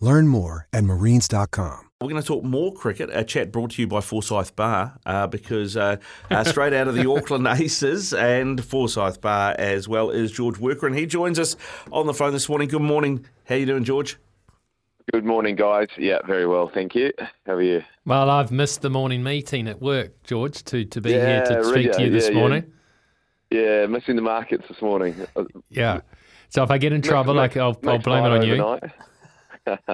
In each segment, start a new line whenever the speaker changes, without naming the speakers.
Learn more at marines.com.
We're going to talk more cricket. A chat brought to you by Forsyth Barr uh, because uh, uh, straight out of the Auckland Aces and Forsyth Barr as well is George Worker, and he joins us on the phone this morning. Good morning. How are you doing, George?
Good morning, guys. Yeah, very well, thank you. How are you?
Well, I've missed the morning meeting at work, George, to, to be
Yeah,
here to speak
really,
to you this
yeah, yeah.
morning.
Yeah, missing the markets this morning.
Yeah. So if I get in trouble,
Next-
like I'll, I'll blame it
night
on you.
overnight.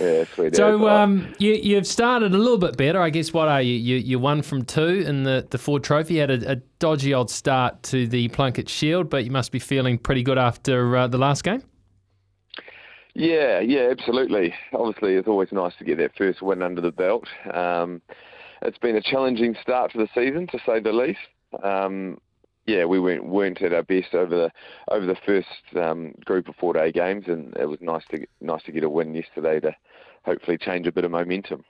yeah, sweet.
So um, you, you've started a little bit better, I guess. What are you? You, you won from two in the, the Ford Trophy. You had a, a dodgy old start to the Plunkett Shield, but you must be feeling pretty good after uh, the last game.
Yeah, yeah, absolutely. Obviously, it's always nice to get that first win under the belt. Um, it's been a challenging start to the season, to say the least. Um, yeah, we weren't, weren't at our best over the over the first um, group of four day games, and it was nice to nice to get a win yesterday to hopefully change a bit of momentum.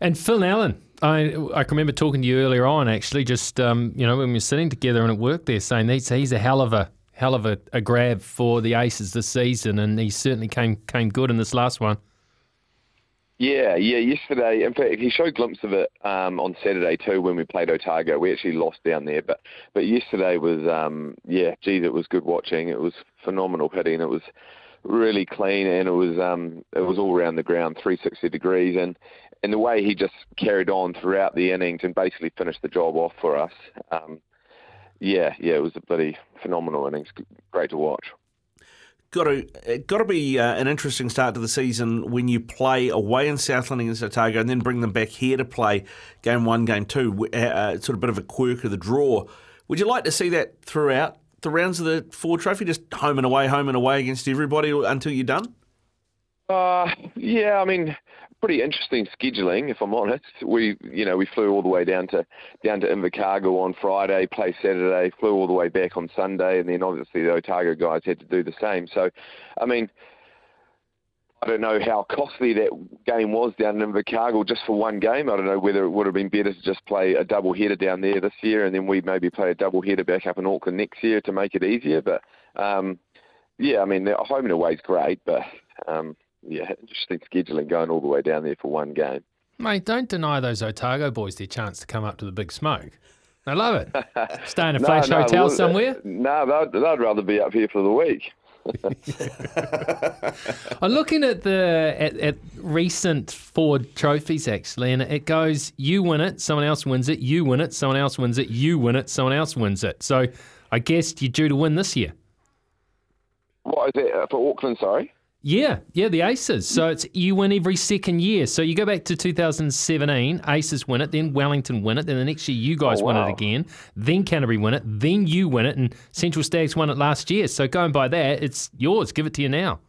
And Finn Allen, I I can remember talking to you earlier on, actually, just um, you know when we were sitting together and at work there, saying he's he's a hell of a hell of a, a grab for the Aces this season, and he certainly came came good in this last one.
Yeah, yeah. Yesterday, in fact, he showed a glimpse of it um, on Saturday too when we played Otago. We actually lost down there, but but yesterday was um, yeah, geez, it was good watching. It was phenomenal hitting. It was really clean and it was um, it was all around the ground, 360 degrees, and and the way he just carried on throughout the innings and basically finished the job off for us. Um, yeah, yeah, it was a bloody phenomenal innings. Great to watch.
Got to got to be uh, an interesting start to the season when you play away in Southland against Otago and then bring them back here to play game one, game two. Uh, uh, sort of a bit of a quirk of the draw. Would you like to see that throughout the rounds of the Ford Trophy, just home and away, home and away against everybody until you're done?
Uh, yeah, I mean, pretty interesting scheduling, if I'm honest. We, you know, we flew all the way down to down to Invercargill on Friday, played Saturday, flew all the way back on Sunday, and then obviously the Otago guys had to do the same. So, I mean, I don't know how costly that game was down in Invercargill just for one game. I don't know whether it would have been better to just play a double header down there this year, and then we maybe play a double header back up in Auckland next year to make it easier. But um, yeah, I mean, home and away is great, but um, yeah, interesting scheduling going all the way down there for one game.
Mate, don't deny those Otago boys their chance to come up to the big smoke. They love it. Stay in a
No,
flash
no,
hotel somewhere.
No, they'd, they'd rather be up here for the week.
I'm looking at the at, at recent Ford trophies actually, and it goes: you win it, someone else wins it, you win it, someone else wins it, you win it, someone else wins it. So, I guess you're due to win this year.
What is it uh, for Auckland? Sorry.
Yeah, yeah, the Aces. So it's you win every second year. So you go back to 2017, Aces win it, then Wellington win it, then the next year you guys
Oh,
win it again, then Canterbury win it, then you win it, and Central Stags won it last year. So going by that, it's yours. Give it to you now.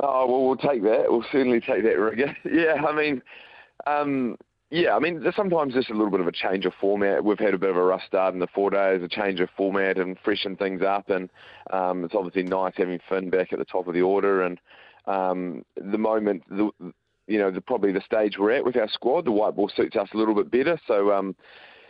Oh well, we'll take that. We'll certainly take that Rigor. Yeah, I mean, um, yeah, I mean, sometimes just a little bit of a change of format. We've had a bit of a rough start in the four days, a change of format and freshen things up, and um, it's obviously nice having Finn back at the top of the order. And um, the moment, the, you know, the, probably the stage we're at with our squad, the white ball suits us a little bit better. So. Um,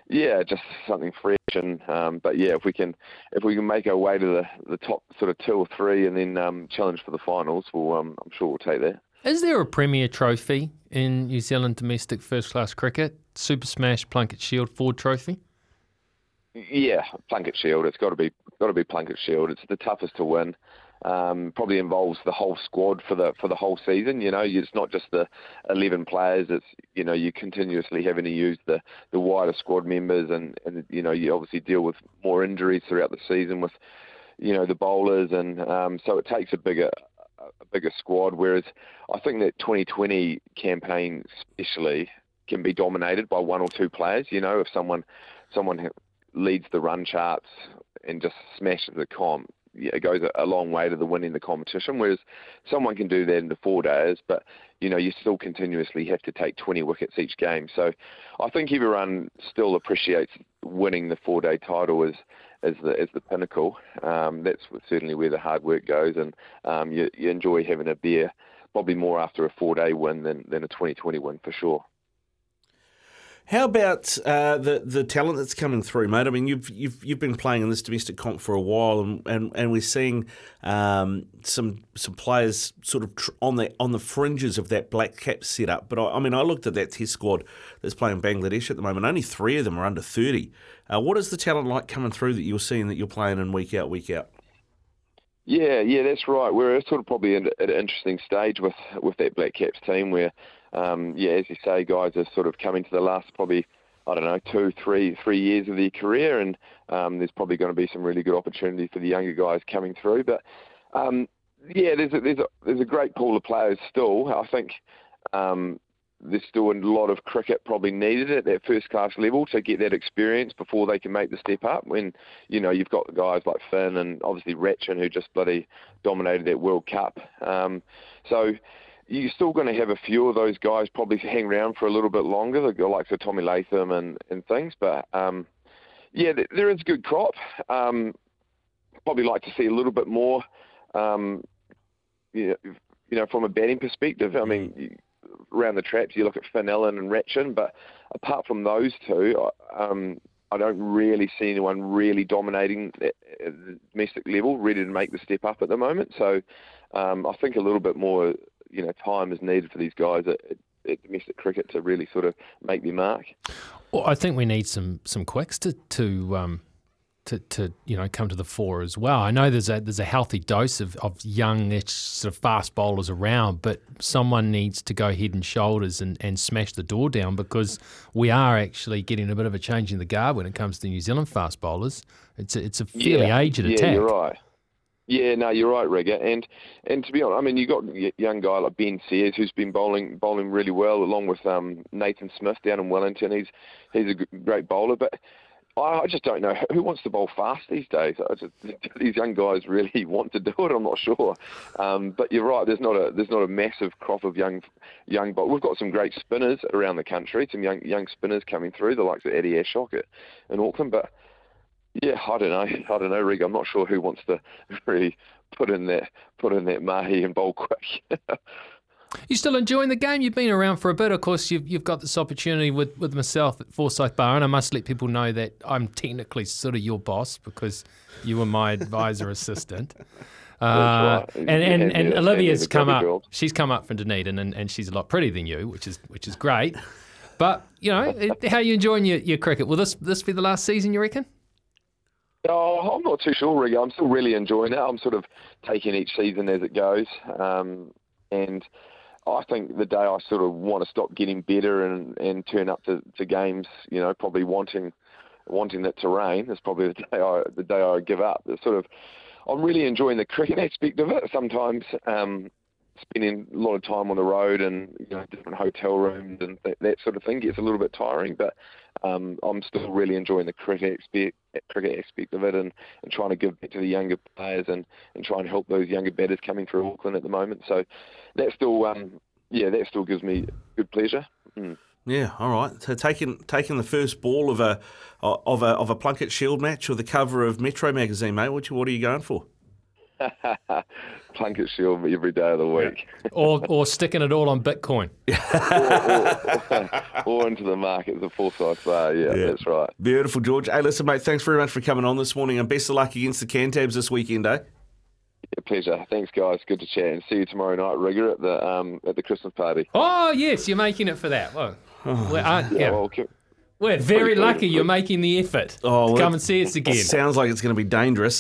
yeah, just something fresh, and um, but yeah, if we can, if we can make our way to the, the top sort of two or three, and then um, challenge for the finals, well, um, I'm sure we'll take that.
Is there a Premier Trophy in New Zealand domestic first class cricket? Super Smash, Plunkett Shield, Ford Trophy?
Yeah, Plunkett Shield. It's got to be got to be Plunkett Shield. It's the toughest to win. Um, probably involves the whole squad for the for the whole season. You know, it's not just the 11 players. It's you know you continuously having to use the the wider squad members, and and you know you obviously deal with more injuries throughout the season with you know the bowlers, and um, so it takes a bigger a bigger squad. Whereas I think that 2020 campaign, especially, can be dominated by one or two players. You know, if someone someone leads the run charts and just smashes the comp, it goes a long way to the winning the competition. Whereas someone can do that in the four days, but you know you still continuously have to take 20 wickets each game. So I think everyone still appreciates winning the four day title as as the as the pinnacle. Um, that's certainly where the hard work goes, and um, you, you enjoy having a beer probably more after a four day win than, than a 2020 win for sure.
How about uh, the the talent that's coming through, mate? I mean, you've you've you've been playing in this domestic comp for a while, and, and, and we're seeing um, some some players sort of tr- on the on the fringes of that black cap setup. But I, I, mean, I looked at that Test squad that's playing Bangladesh at the moment. Only three of them are under thirty. Uh, what is the talent like coming through that you're seeing that you're playing in week out week out?
Yeah, yeah, that's right. We're sort of probably at an interesting stage with with that Black Caps team where um, yeah, as you say, guys are sort of coming to the last probably I don't know two, three, three years of their career, and um, there's probably going to be some really good opportunity for the younger guys coming through. But um, yeah, there's a, there's a there's a great pool of players still. I think um, there's still a lot of cricket probably needed at that first class level to get that experience before they can make the step up. When you know you've got guys like Finn and obviously Rachin who just bloody dominated that World Cup. Um, so you're still going to have a few of those guys probably hang around for a little bit longer, the likes of Tommy Latham and, and things. But um, yeah, there is a good crop. Um, probably like to see a little bit more. Um, you, know, you know, from a batting perspective, I mean, mm. Around the traps, you look at Finn and Rachin, but apart from those two, um, I don't really see anyone really dominating at the domestic level, ready to make the step up at the moment. So um, I think a little bit more you know time is needed for these guys at, at domestic cricket to really sort of make their mark.
Well, I think we need some some quicks to to um, to, to you know come to the fore as well. I know there's a there's a healthy dose of, of young sort of fast bowlers around, but someone needs to go head and shoulders and, and smash the door down because we are actually getting a bit of a change in the guard when it comes to New Zealand fast bowlers. It's a, it's a fairly
yeah,
aged
yeah,
attack.
You're right. Yeah, no, you're right, Rigor. And and to be honest, I mean, you got a young guy like Ben Sears who's been bowling bowling really well, along with um, Nathan Smith down in Wellington. He's he's a great bowler, but I just don't know who wants to bowl fast these days. Just, these young guys really want to do it. I'm not sure, um, but you're right. There's not a there's not a massive crop of young young bowlers. We've got some great spinners around the country. Some young young spinners coming through, the likes of Adi Ashok in Auckland, but yeah, I don't know. I don't know, Rig. I'm not sure who wants to really put in that put in that mahi and bowl quick.
You still enjoying the game? You've been around for a bit. Of course, you've you've got this opportunity with, with myself at Forsyth Barr, and I must let people know that I'm technically sort of your boss because you were my advisor assistant. Uh, right. and and, and, and Olivia's come up. Girl. She's come up from Dunedin, and, and she's a lot prettier than you, which is which is great. But you know, how are you enjoying your, your cricket? Will this this be the last season? You reckon?
Oh, I'm not too sure, really. I'm still really enjoying it. I'm sort of taking each season as it goes, um, and I think the day I sort of want to stop getting better and, and turn up to, to games, you know, probably wanting wanting it to rain is probably the day I the day I give up. It's sort of I'm really enjoying the cricket aspect of it. Sometimes um, spending a lot of time on the road and you know different hotel rooms and th- that sort of thing gets a little bit tiring. But um, I'm still really enjoying the cricket aspect, cricket aspect of it and, and trying to give back to the younger players and, and trying to help those younger batters coming through Auckland at the moment. So that still um, yeah that still gives me good pleasure. Mm.
Yeah, all right. So taking taking the first ball of a of a of a Plunkett Shield match or the cover of Metro magazine, mate. What you, what are you going for?
Plunkett Shield every day of the week.
Yeah. or, or sticking it all on Bitcoin.
or, or, or, into the market, the Forsyth Barr. Yeah, yeah, that's right.
Beautiful, George. Hey, listen, mate, thanks very much for coming on this morning and best of luck against the Cantabs this weekend, eh?
Yeah, pleasure. Thanks, guys. Good to chat and see you tomorrow night, Rigor, at the um, at the Christmas party.
Oh yes, you're making it for that. Well, oh, well uh, yeah. yeah. Well, we're very lucky you're making the effort oh, well, to come and see us again.
Sounds like it's going to be dangerous.